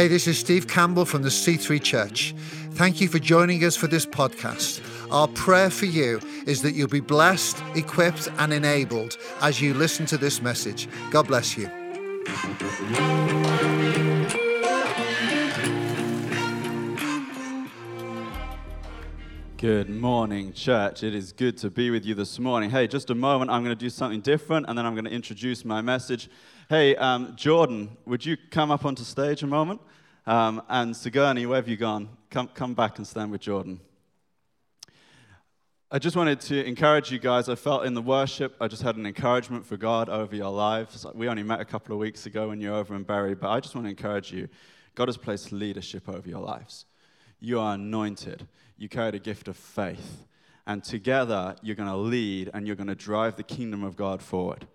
Hey, this is Steve Campbell from the C3 Church. Thank you for joining us for this podcast. Our prayer for you is that you'll be blessed, equipped, and enabled as you listen to this message. God bless you. Good morning, church. It is good to be with you this morning. Hey, just a moment, I'm going to do something different and then I'm going to introduce my message. Hey, um, Jordan, would you come up onto stage a moment? Um, and Sigourney, where have you gone? Come, come back and stand with Jordan. I just wanted to encourage you guys. I felt in the worship, I just had an encouragement for God over your lives. We only met a couple of weeks ago when you were over in Bury, but I just want to encourage you. God has placed leadership over your lives. You are anointed you carry the gift of faith. And together, you're going to lead and you're going to drive the kingdom of God forward.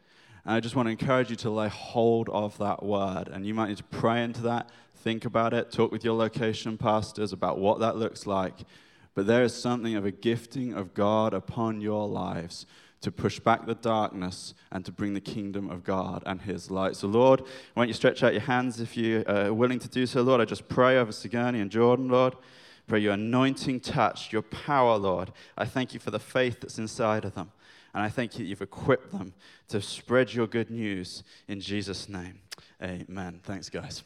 And I just want to encourage you to lay hold of that word. And you might need to pray into that, think about it, talk with your location pastors about what that looks like. But there is something of a gifting of God upon your lives to push back the darkness and to bring the kingdom of God and His light. So, Lord, why don't you stretch out your hands if you are willing to do so, Lord? I just pray over Sigourney and Jordan, Lord. Pray your anointing touch, your power, Lord. I thank you for the faith that's inside of them. And I thank you you've equipped them to spread your good news in Jesus' name. Amen. Thanks, guys.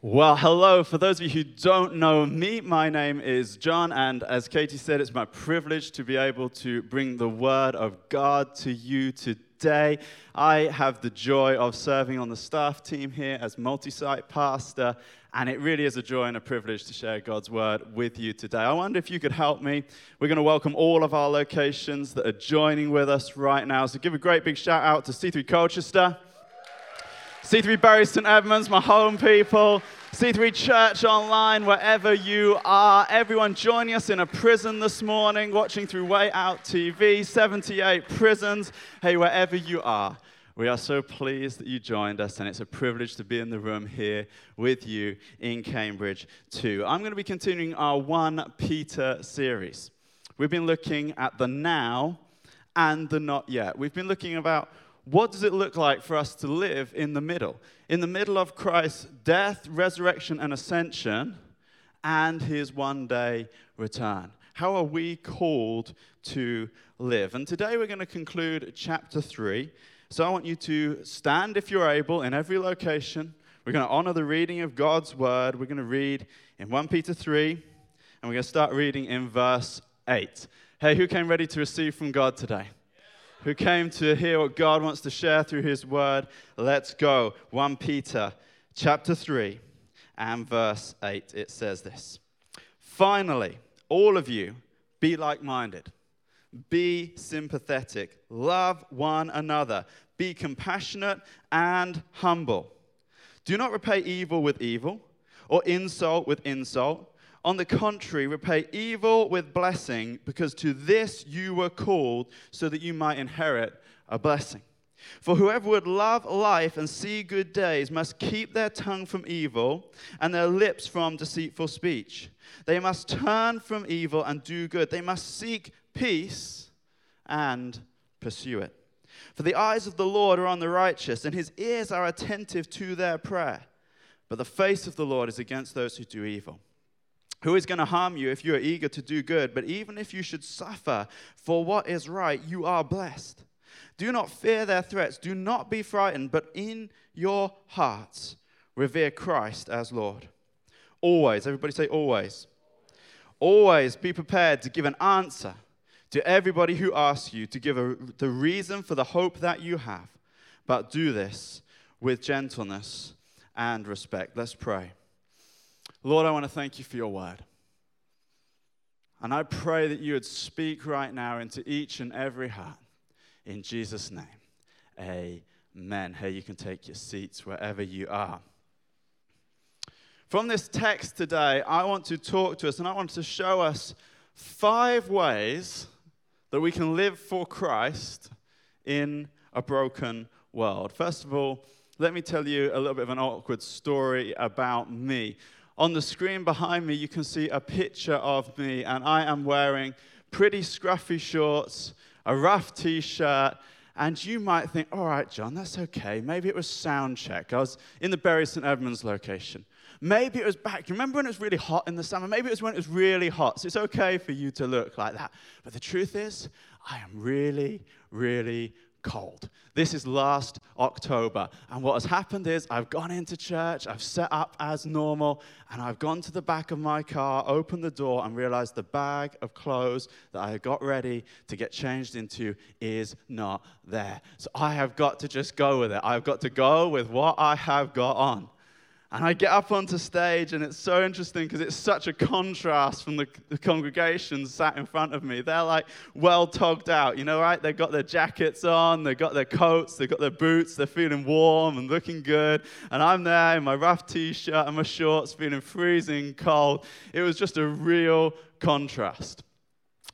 Well, hello. For those of you who don't know me, my name is John, and as Katie said, it's my privilege to be able to bring the word of God to you today today. I have the joy of serving on the staff team here as multi site pastor, and it really is a joy and a privilege to share God's word with you today. I wonder if you could help me. We're going to welcome all of our locations that are joining with us right now. So give a great big shout out to C3 Colchester, C3 Bury St Edmunds, my home people. C3 Church Online, wherever you are. Everyone joining us in a prison this morning, watching through Way Out TV, 78 prisons. Hey, wherever you are, we are so pleased that you joined us, and it's a privilege to be in the room here with you in Cambridge, too. I'm going to be continuing our 1 Peter series. We've been looking at the now and the not yet. We've been looking about what does it look like for us to live in the middle? In the middle of Christ's death, resurrection, and ascension, and his one day return. How are we called to live? And today we're going to conclude chapter 3. So I want you to stand, if you're able, in every location. We're going to honor the reading of God's word. We're going to read in 1 Peter 3, and we're going to start reading in verse 8. Hey, who came ready to receive from God today? who came to hear what God wants to share through his word. Let's go. 1 Peter chapter 3 and verse 8. It says this Finally, all of you, be like minded, be sympathetic, love one another, be compassionate and humble. Do not repay evil with evil or insult with insult. On the contrary, repay evil with blessing, because to this you were called, so that you might inherit a blessing. For whoever would love life and see good days must keep their tongue from evil and their lips from deceitful speech. They must turn from evil and do good. They must seek peace and pursue it. For the eyes of the Lord are on the righteous, and his ears are attentive to their prayer. But the face of the Lord is against those who do evil. Who is going to harm you if you are eager to do good? But even if you should suffer for what is right, you are blessed. Do not fear their threats. Do not be frightened, but in your hearts revere Christ as Lord. Always, everybody say always. Always be prepared to give an answer to everybody who asks you to give a, the reason for the hope that you have. But do this with gentleness and respect. Let's pray. Lord, I want to thank you for your word. And I pray that you would speak right now into each and every heart. In Jesus' name, amen. Hey, you can take your seats wherever you are. From this text today, I want to talk to us and I want to show us five ways that we can live for Christ in a broken world. First of all, let me tell you a little bit of an awkward story about me. On the screen behind me, you can see a picture of me, and I am wearing pretty scruffy shorts, a rough t shirt, And you might think, all right, John, that's okay. Maybe it was sound check. I was in the Bury St. Edmunds location. Maybe it was back. You remember when it was really hot in the summer? Maybe it was when it was really hot. So it's okay for you to look like that. But the truth is, I am really, really cold. This is last October. And what has happened is I've gone into church, I've set up as normal, and I've gone to the back of my car, opened the door, and realized the bag of clothes that I got ready to get changed into is not there. So I have got to just go with it. I've got to go with what I have got on. And I get up onto stage, and it's so interesting because it's such a contrast from the, the congregation sat in front of me. They're like well togged out, you know, right? They've got their jackets on, they've got their coats, they've got their boots, they're feeling warm and looking good. And I'm there in my rough t shirt and my shorts, feeling freezing cold. It was just a real contrast.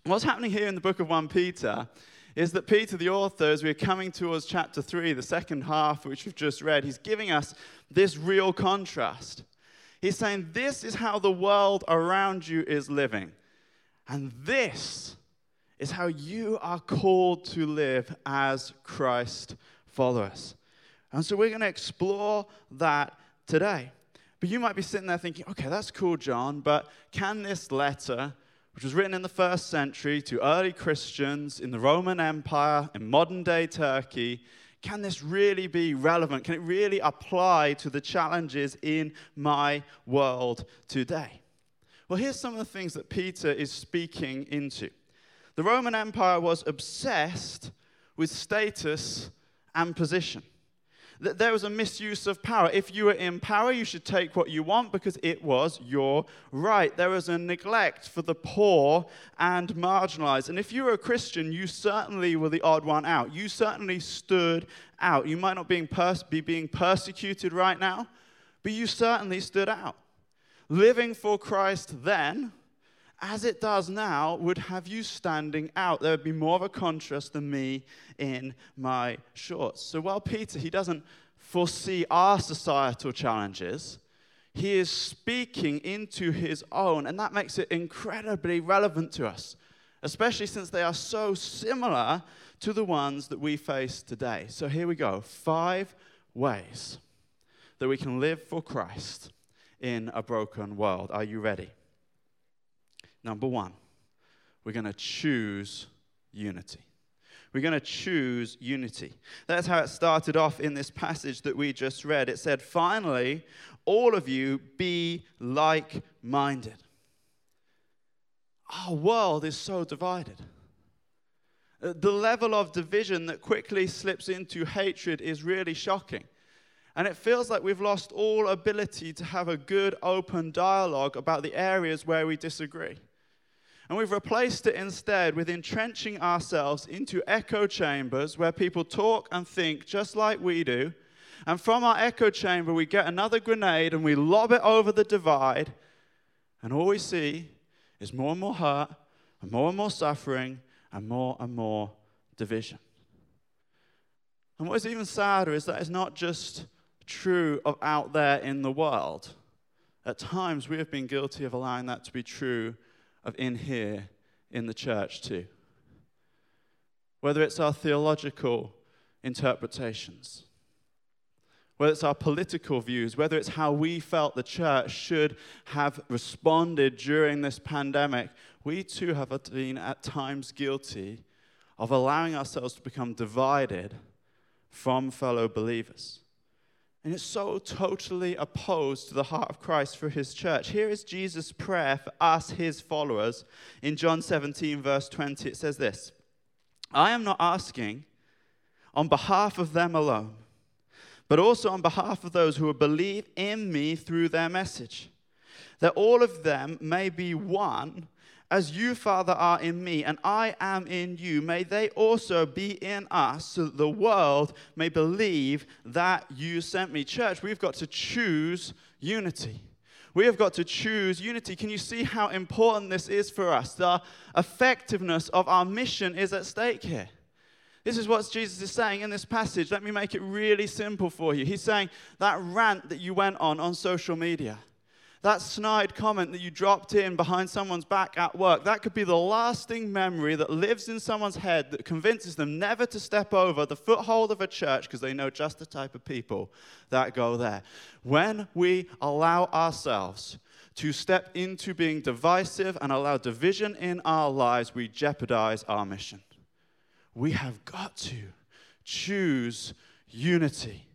What's happening here in the book of 1 Peter is that Peter, the author, as we're coming towards chapter 3, the second half, which we've just read, he's giving us this real contrast. He's saying, This is how the world around you is living. And this is how you are called to live as Christ followers. And so we're going to explore that today. But you might be sitting there thinking, okay, that's cool, John, but can this letter which was written in the first century to early Christians in the Roman Empire, in modern day Turkey, can this really be relevant? Can it really apply to the challenges in my world today? Well, here's some of the things that Peter is speaking into. The Roman Empire was obsessed with status and position there was a misuse of power. If you were in power, you should take what you want because it was your right. There was a neglect for the poor and marginalized. And if you were a Christian, you certainly were the odd one out. You certainly stood out. You might not be being persecuted right now, but you certainly stood out. Living for Christ then as it does now, would have you standing out. There would be more of a contrast than me in my shorts. So while Peter, he doesn't foresee our societal challenges, he is speaking into his own, and that makes it incredibly relevant to us, especially since they are so similar to the ones that we face today. So here we go five ways that we can live for Christ in a broken world. Are you ready? Number one, we're going to choose unity. We're going to choose unity. That's how it started off in this passage that we just read. It said, Finally, all of you be like minded. Our world is so divided. Uh, the level of division that quickly slips into hatred is really shocking. And it feels like we've lost all ability to have a good, open dialogue about the areas where we disagree. And we've replaced it instead with entrenching ourselves into echo chambers where people talk and think just like we do. And from our echo chamber, we get another grenade and we lob it over the divide. And all we see is more and more hurt, and more and more suffering, and more and more division. And what is even sadder is that it's not just true of out there in the world. At times, we have been guilty of allowing that to be true of in here in the church too. Whether it's our theological interpretations, whether it's our political views, whether it's how we felt the church should have responded during this pandemic, we too have been at times guilty of allowing ourselves to become divided from fellow believers. And it's so totally opposed to the heart of Christ for his church. Here is Jesus' prayer for us, his followers. In John 17, verse 20, it says this I am not asking on behalf of them alone, but also on behalf of those who will believe in me through their message, that all of them may be one as you, Father, are in me, and I am in you, may they also be in us, so that the world may believe that you sent me. Church, we've got to choose unity. We have got to choose unity. Can you see how important this is for us? The effectiveness of our mission is at stake here. This is what Jesus is saying in this passage. Let me make it really simple for you. He's saying that rant that you went on on social media, that snide comment that you dropped in behind someone's back at work, that could be the lasting memory that lives in someone's head that convinces them never to step over the foothold of a church because they know just the type of people that go there. When we allow ourselves to step into being divisive and allow division in our lives, we jeopardize our mission. We have got to choose unity.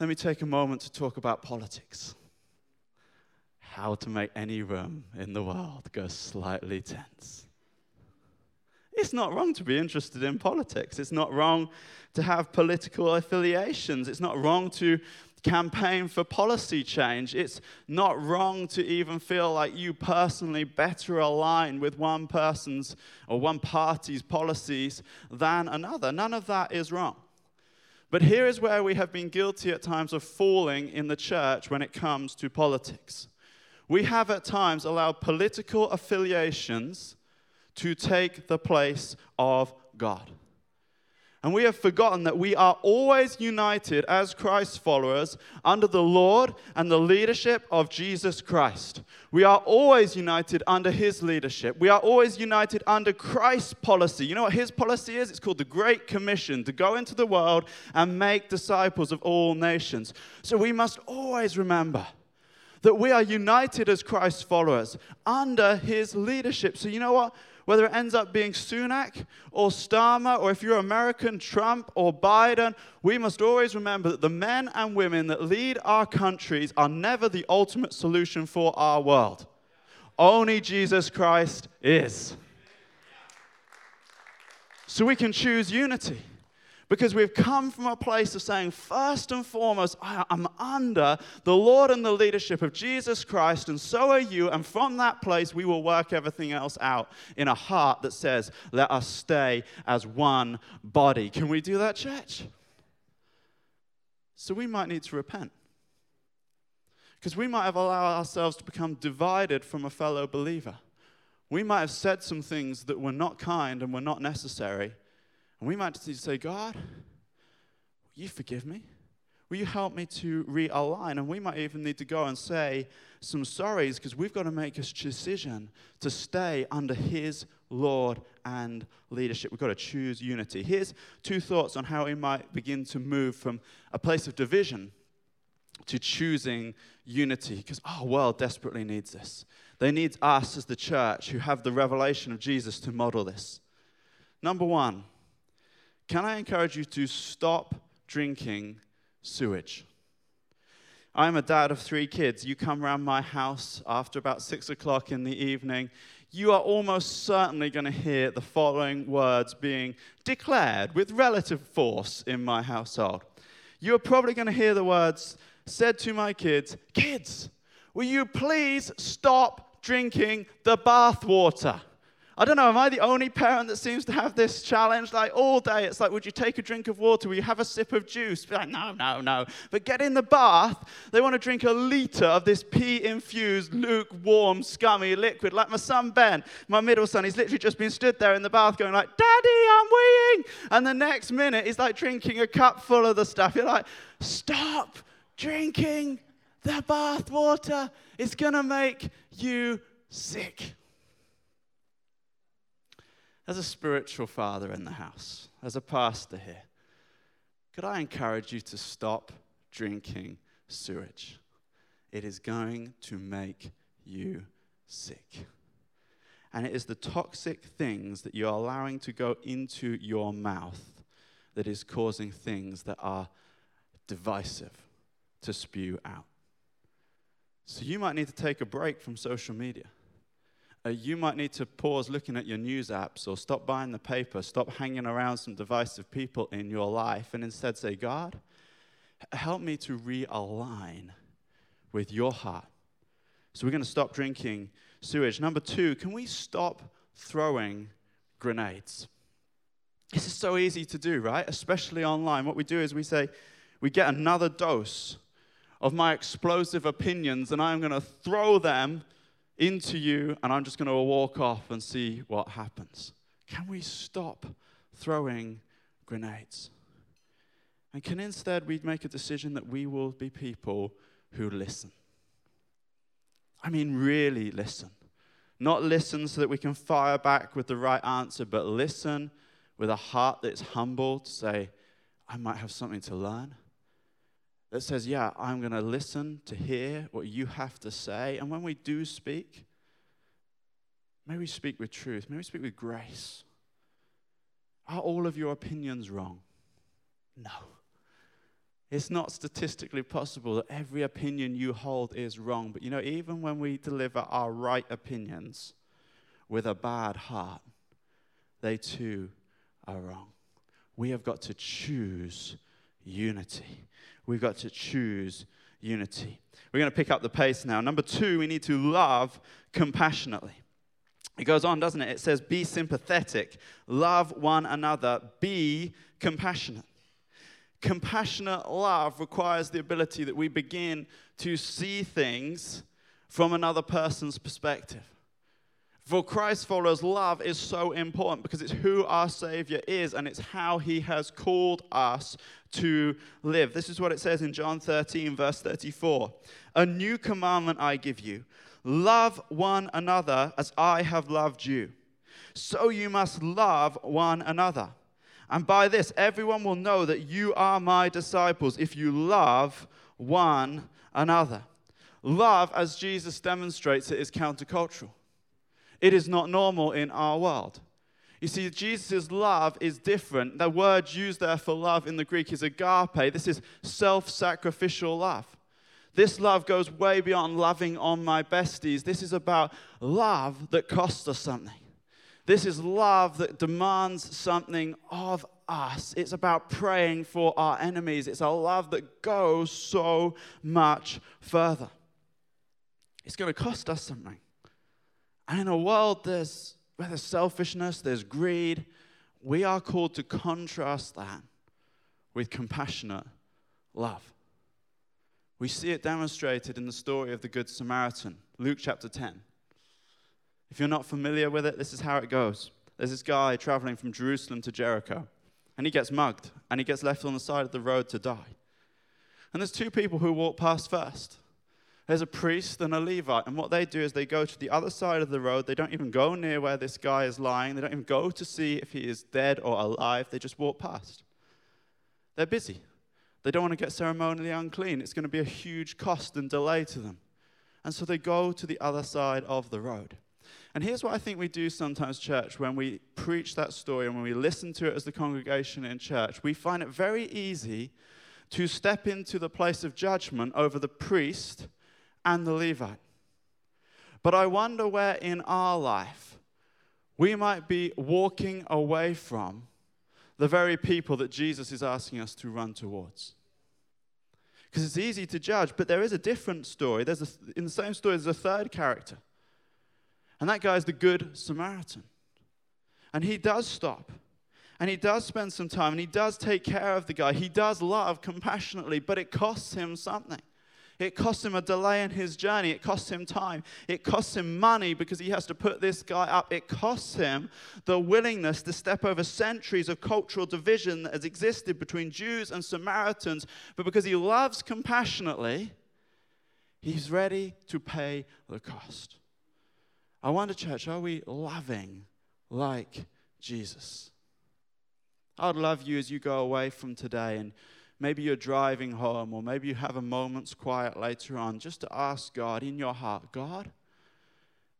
Let me take a moment to talk about politics how to make any room in the world go slightly tense. It's not wrong to be interested in politics. It's not wrong to have political affiliations. It's not wrong to campaign for policy change. It's not wrong to even feel like you personally better align with one person's or one party's policies than another. None of that is wrong. But here is where we have been guilty at times of falling in the church when it comes to politics we have at times allowed political affiliations to take the place of God. And we have forgotten that we are always united as Christ followers under the Lord and the leadership of Jesus Christ. We are always united under his leadership. We are always united under Christ's policy. You know what his policy is? It's called the Great Commission to go into the world and make disciples of all nations. So we must always remember that we are united as Christ's followers under his leadership. So, you know what? Whether it ends up being Sunak or Starmer, or if you're American, Trump or Biden, we must always remember that the men and women that lead our countries are never the ultimate solution for our world. Only Jesus Christ is. So we can choose unity. Because we've come from a place of saying, first and foremost, I'm under the Lord and the leadership of Jesus Christ, and so are you. And from that place, we will work everything else out in a heart that says, let us stay as one body. Can we do that, church? So we might need to repent. Because we might have allowed ourselves to become divided from a fellow believer. We might have said some things that were not kind and were not necessary and we might just need to say, God, will you forgive me? Will you help me to realign? And we might even need to go and say some sorries because we've got to make a decision to stay under His Lord and leadership. We've got to choose unity. Here's two thoughts on how we might begin to move from a place of division to choosing unity because our world desperately needs this. They need us as the church who have the revelation of Jesus to model this. Number one, can I encourage you to stop drinking sewage? I'm a dad of three kids. You come around my house after about six o'clock in the evening, you are almost certainly going to hear the following words being declared with relative force in my household. You are probably going to hear the words said to my kids, Kids, will you please stop drinking the bath water? I don't know, am I the only parent that seems to have this challenge? Like all day, it's like, would you take a drink of water? Will you have a sip of juice? Be like, no, no, no. But get in the bath, they want to drink a liter of this pee infused, lukewarm, scummy liquid. Like my son Ben, my middle son, he's literally just been stood there in the bath going like, Daddy, I'm weeing. And the next minute, he's like drinking a cup full of the stuff. You're like, stop drinking the bath water. It's going to make you sick as a spiritual father in the house, as a pastor here, could I encourage you to stop drinking sewage? It is going to make you sick. And it is the toxic things that you're allowing to go into your mouth that is causing things that are divisive to spew out. So you might need to take a break from social media uh, you might need to pause looking at your news apps or stop buying the paper, stop hanging around some divisive people in your life, and instead say, God, help me to realign with your heart. So we're going to stop drinking sewage. Number two, can we stop throwing grenades? This is so easy to do, right? Especially online. What we do is we say, we get another dose of my explosive opinions, and I'm going to throw them into you, and I'm just going to walk off and see what happens. Can we stop throwing grenades? And can instead we make a decision that we will be people who listen? I mean, really listen. Not listen so that we can fire back with the right answer, but listen with a heart that's humble to say, I might have something to learn. That says, Yeah, I'm going to listen to hear what you have to say. And when we do speak, may we speak with truth, may we speak with grace. Are all of your opinions wrong? No. It's not statistically possible that every opinion you hold is wrong. But you know, even when we deliver our right opinions with a bad heart, they too are wrong. We have got to choose unity. We've got to choose unity. We're going to pick up the pace now. Number two, we need to love compassionately. It goes on, doesn't it? It says, be sympathetic, love one another, be compassionate. Compassionate love requires the ability that we begin to see things from another person's perspective. For Christ followers, love is so important because it's who our Savior is and it's how He has called us to live. This is what it says in John 13, verse 34 A new commandment I give you love one another as I have loved you. So you must love one another. And by this, everyone will know that you are my disciples if you love one another. Love, as Jesus demonstrates it, is countercultural. It is not normal in our world. You see, Jesus' love is different. The word used there for love in the Greek is agape. This is self sacrificial love. This love goes way beyond loving on my besties. This is about love that costs us something. This is love that demands something of us. It's about praying for our enemies. It's a love that goes so much further. It's going to cost us something. And in a world there's, where there's selfishness, there's greed, we are called to contrast that with compassionate love. We see it demonstrated in the story of the Good Samaritan, Luke chapter 10. If you're not familiar with it, this is how it goes. There's this guy traveling from Jerusalem to Jericho, and he gets mugged, and he gets left on the side of the road to die. And there's two people who walk past first. There's a priest and a Levite, and what they do is they go to the other side of the road. They don't even go near where this guy is lying. They don't even go to see if he is dead or alive. They just walk past. They're busy. They don't want to get ceremonially unclean. It's going to be a huge cost and delay to them. And so they go to the other side of the road. And here's what I think we do sometimes, church, when we preach that story and when we listen to it as the congregation in church, we find it very easy to step into the place of judgment over the priest and the Levite. But I wonder where in our life we might be walking away from the very people that Jesus is asking us to run towards. Because it's easy to judge, but there is a different story. There's a, in the same story, there's a third character. And that guy is the Good Samaritan. And he does stop. And he does spend some time and he does take care of the guy. He does love compassionately, but it costs him something. It costs him a delay in his journey. It costs him time. It costs him money because he has to put this guy up. It costs him the willingness to step over centuries of cultural division that has existed between Jews and Samaritans. But because he loves compassionately, he's ready to pay the cost. I wonder, church, are we loving like Jesus? I'd love you as you go away from today and maybe you're driving home or maybe you have a moment's quiet later on just to ask God in your heart, God,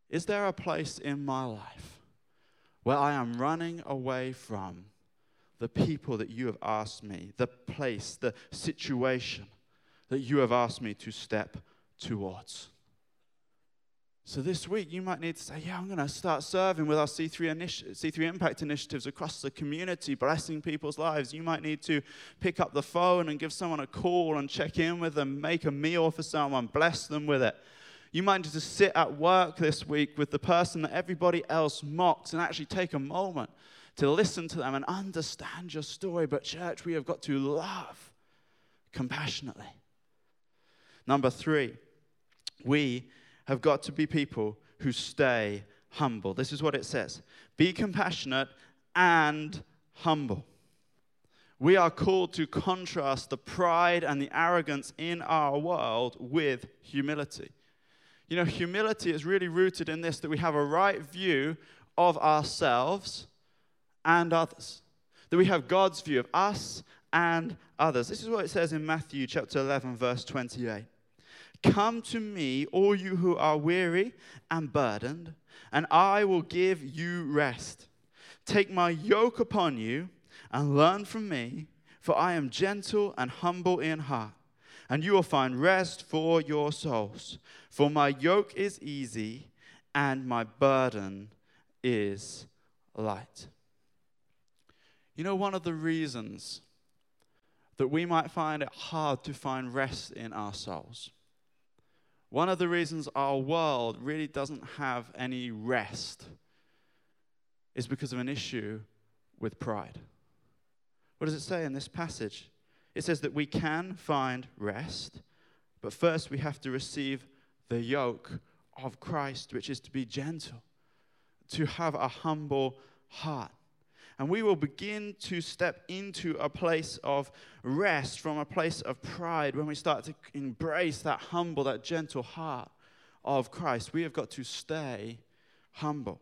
is there a place in my life where I am running away from the people that you have asked me, the place, the situation that you have asked me to step towards? So this week, you might need to say, Yeah, I'm going to start serving with our C3, initi- C3 Impact initiatives across the community, blessing people's lives. You might need to pick up the phone and give someone a call and check in with them, make a meal for someone, bless them with it. You might need to sit at work this week with the person that everybody else mocks and actually take a moment to listen to them and understand your story. But, church, we have got to love compassionately. Number three, we have got to be people who stay humble. This is what it says Be compassionate and humble. We are called to contrast the pride and the arrogance in our world with humility. You know, humility is really rooted in this that we have a right view of ourselves and others, that we have God's view of us and others. This is what it says in Matthew chapter 11, verse 28. Come to me, all you who are weary and burdened, and I will give you rest. Take my yoke upon you and learn from me, for I am gentle and humble in heart, and you will find rest for your souls. For my yoke is easy and my burden is light. You know, one of the reasons that we might find it hard to find rest in our souls. One of the reasons our world really doesn't have any rest is because of an issue with pride. What does it say in this passage? It says that we can find rest, but first we have to receive the yoke of Christ, which is to be gentle, to have a humble heart. And we will begin to step into a place of rest from a place of pride when we start to embrace that humble, that gentle heart of Christ. We have got to stay humble.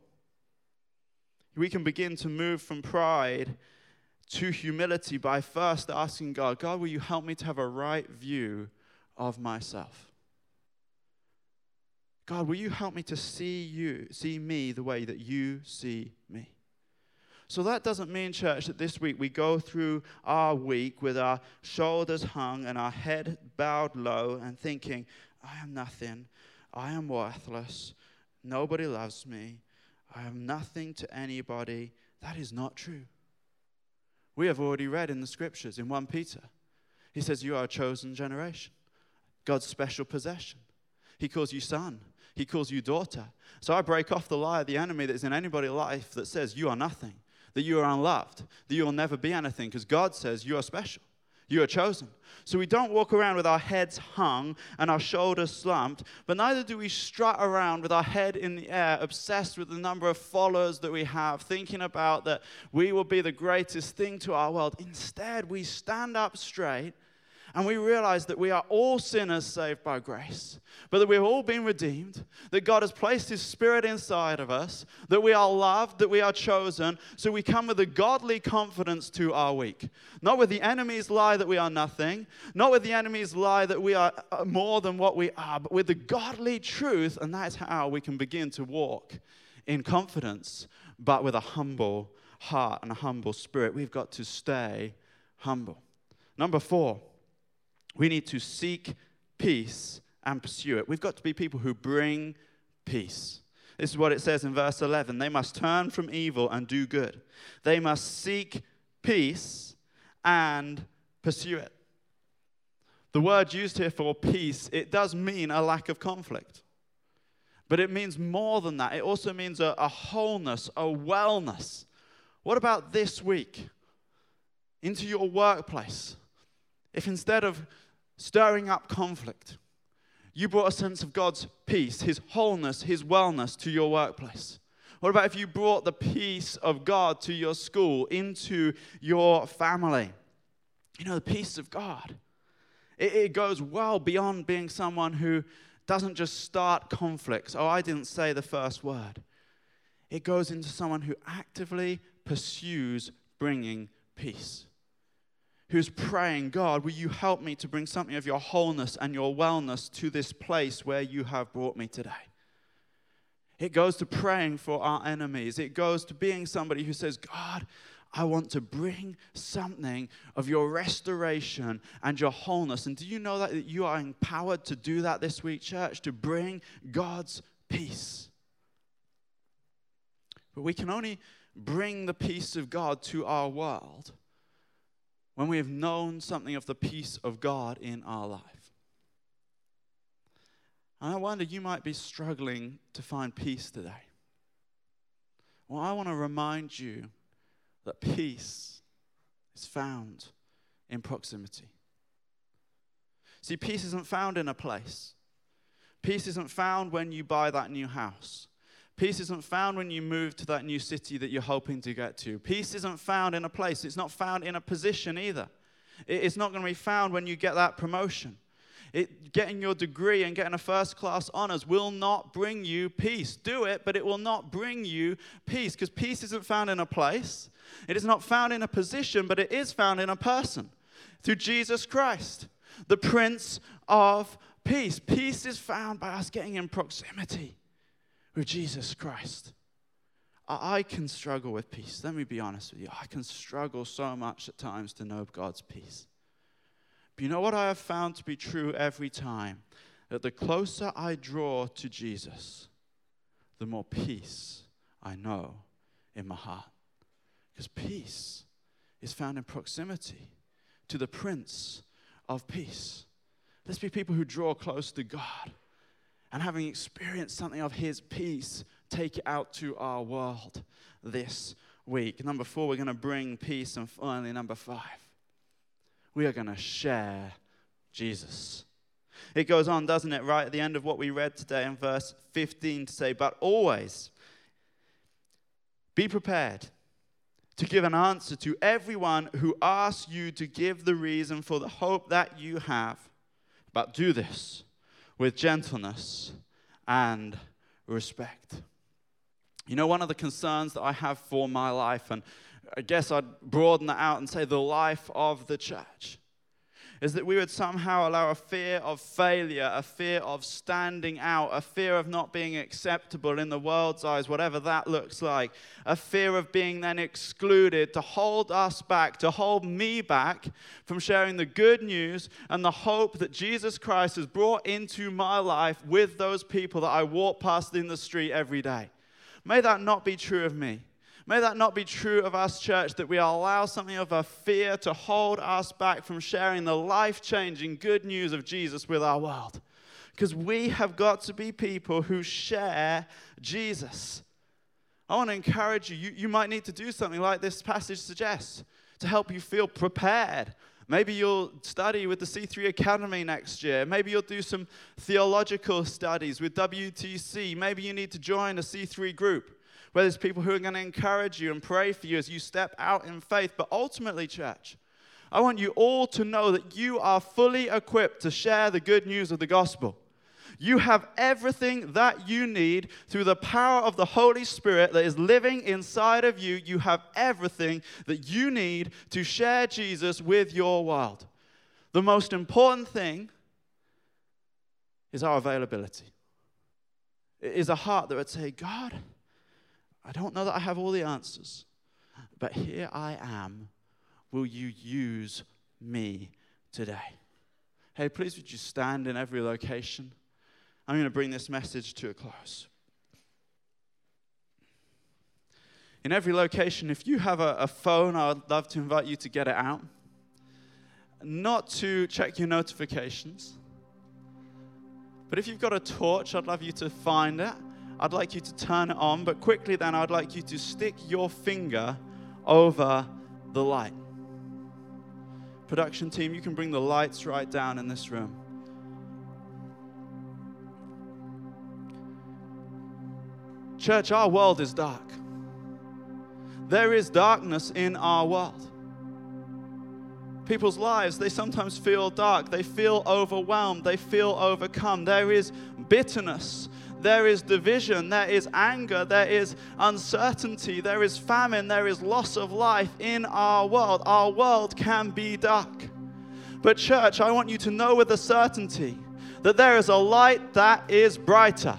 We can begin to move from pride to humility by first asking God, God, will you help me to have a right view of myself? God, will you help me to see you, see me the way that you see me? So that doesn't mean, church, that this week we go through our week with our shoulders hung and our head bowed low and thinking, I am nothing, I am worthless, nobody loves me, I am nothing to anybody. That is not true. We have already read in the scriptures in 1 Peter, he says, You are a chosen generation, God's special possession. He calls you son, he calls you daughter. So I break off the lie of the enemy that is in anybody's life that says you are nothing, that you are unloved, that you will never be anything, because God says you are special. You are chosen. So we don't walk around with our heads hung and our shoulders slumped, but neither do we strut around with our head in the air, obsessed with the number of followers that we have, thinking about that we will be the greatest thing to our world. Instead, we stand up straight and we realize that we are all sinners saved by grace, but that we've all been redeemed, that God has placed His Spirit inside of us, that we are loved, that we are chosen. So we come with a godly confidence to our week. Not with the enemy's lie that we are nothing, not with the enemy's lie that we are uh, more than what we are, but with the godly truth, and that's how we can begin to walk in confidence, but with a humble heart and a humble spirit. We've got to stay humble. Number four, we need to seek peace and pursue it. We've got to be people who bring peace. This is what it says in verse 11. They must turn from evil and do good. They must seek peace and pursue it. The word used here for peace, it does mean a lack of conflict. But it means more than that. It also means a, a wholeness, a wellness. What about this week? Into your workplace. If instead of stirring up conflict. You brought a sense of God's peace, His wholeness, His wellness to your workplace. What about if you brought the peace of God to your school, into your family? You know, the peace of God. It, it, goes well beyond being someone who doesn't just start conflicts. Oh, I didn't say the first word. It goes into someone who actively pursues bringing peace who's praying, God, will you help me to bring something of your wholeness and your wellness to this place where you have brought me today? It goes to praying for our enemies. It goes to being somebody who says, God, I want to bring something of your restoration and your wholeness. And do you know that you are empowered to do that this week, church? To bring God's peace. But we can only bring the peace of God to our world when we have known something of the peace of God in our life. And I wonder, you might be struggling to find peace today. Well, I want to remind you that peace is found in proximity. See, peace isn't found in a place. Peace isn't found when you buy that new house. Peace isn't found when you move to that new city that you're hoping to get to. Peace isn't found in a place. It's not found in a position either. It's not going to be found when you get that promotion. It, getting your degree and getting a first class honors will not bring you peace. Do it, but it will not bring you peace because peace isn't found in a place, it is not found in a position, but it is found in a person through Jesus Christ, the Prince of Peace. Peace is found by us getting in proximity with Jesus Christ. I can struggle with peace. Let me be honest with you. I can struggle so much at times to know God's peace. But you know what I have found to be true every time? That the closer I draw to Jesus, the more peace I know in my heart. Because peace is found in proximity to the Prince of Peace. Let's be people who draw close to God and having experienced something of His peace, take it out to our world this week. Number four, we're going to bring peace. And finally, number five, we are going to share Jesus. It goes on, doesn't it, right at the end of what we read today in verse 15 to say, But always be prepared to give an answer to everyone who asks you to give the reason for the hope that you have. But do this with gentleness and respect. You know, one of the concerns that I have for my life, and I guess I'd broaden that out and say the life of the church is that we would somehow allow a fear of failure, a fear of standing out, a fear of not being acceptable in the world's eyes, whatever that looks like, a fear of being then excluded to hold us back, to hold me back from sharing the good news and the hope that Jesus Christ has brought into my life with those people that I walk past in the street every day. May that not be true of me. May that not be true of us, church, that we allow something of a fear to hold us back from sharing the life changing good news of Jesus with our world. Because we have got to be people who share Jesus. I want to encourage you. you. You might need to do something like this passage suggests to help you feel prepared. Maybe you'll study with the C3 Academy next year. Maybe you'll do some theological studies with WTC. Maybe you need to join a C3 group where there's people who are going to encourage you and pray for you as you step out in faith. But ultimately, church, I want you all to know that you are fully equipped to share the good news of the gospel. You have everything that you need through the power of the Holy Spirit that is living inside of you. You have everything that you need to share Jesus with your world. The most important thing is our availability. It is a heart that would say, God, I don't know that I have all the answers, but here I am. Will you use me today? Hey, please would you stand in every location? I'm going to bring this message to a close. In every location, if you have a, a phone, I would love to invite you to get it out. Not to check your notifications, but if you've got a torch, I'd love you to find it I'd like you to turn it on, but quickly then I'd like you to stick your finger over the light. Production team, you can bring the lights right down in this room. Church, our world is dark. There is darkness in our world. People's lives, they sometimes feel dark. They feel overwhelmed. They feel overcome. There is bitterness there is division, there is anger, there is uncertainty, there is famine, there is loss of life in our world. Our world can be dark. But, church, I want you to know with a certainty that there is a light that is brighter.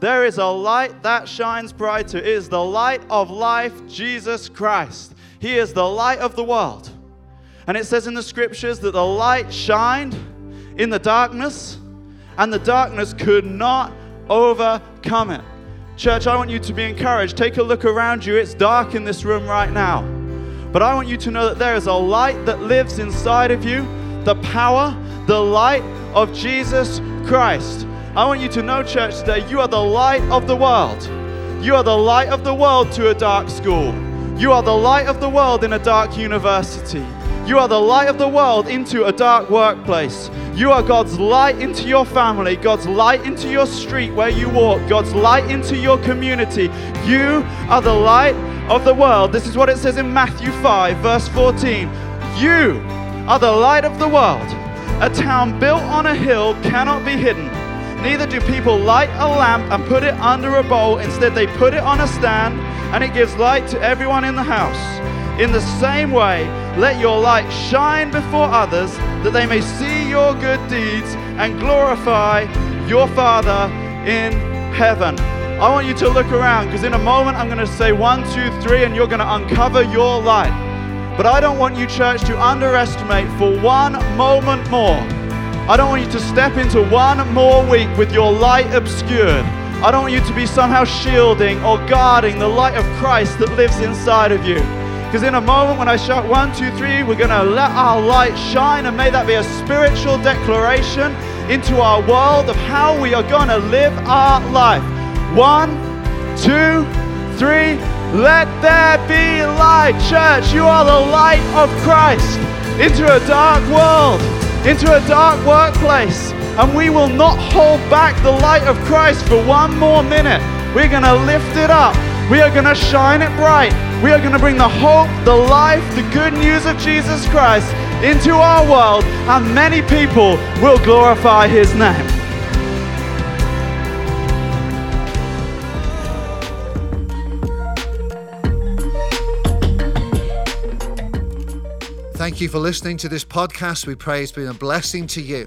There is a light that shines brighter. It is the light of life, Jesus Christ. He is the light of the world. And it says in the scriptures that the light shined in the darkness, and the darkness could not overcome it. Church, I want you to be encouraged. Take a look around you. It's dark in this room right now. But I want you to know that there is a light that lives inside of you the power, the light of Jesus Christ. I want you to know, church, today, you are the light of the world. You are the light of the world to a dark school. You are the light of the world in a dark university. You are the light of the world into a dark workplace. You are God's light into your family, God's light into your street where you walk, God's light into your community. You are the light of the world. This is what it says in Matthew 5, verse 14. You are the light of the world. A town built on a hill cannot be hidden. Neither do people light a lamp and put it under a bowl. Instead, they put it on a stand, and it gives light to everyone in the house. In the same way, let your light shine before others, that they may see your good deeds and glorify your Father in heaven. I want you to look around because in a moment I'm going to say one, two, three, and you're going to uncover your light. But I don't want you, church, to underestimate for one moment more. I don't want you to step into one more week with your light obscured. I don't want you to be somehow shielding or guarding the light of Christ that lives inside of you. Because in a moment when I shout one, two, three, we're going to let our light shine, and may that be a spiritual declaration into our world of how we are going to live our life. One, two, three. Let there be light, church. You are the light of Christ into a dark world, into a dark workplace. And we will not hold back the light of Christ for one more minute. We're going to lift it up. We are going to shine it bright. We are going to bring the hope, the life, the good news of Jesus Christ into our world, and many people will glorify his name. Thank you for listening to this podcast. We pray it's been a blessing to you.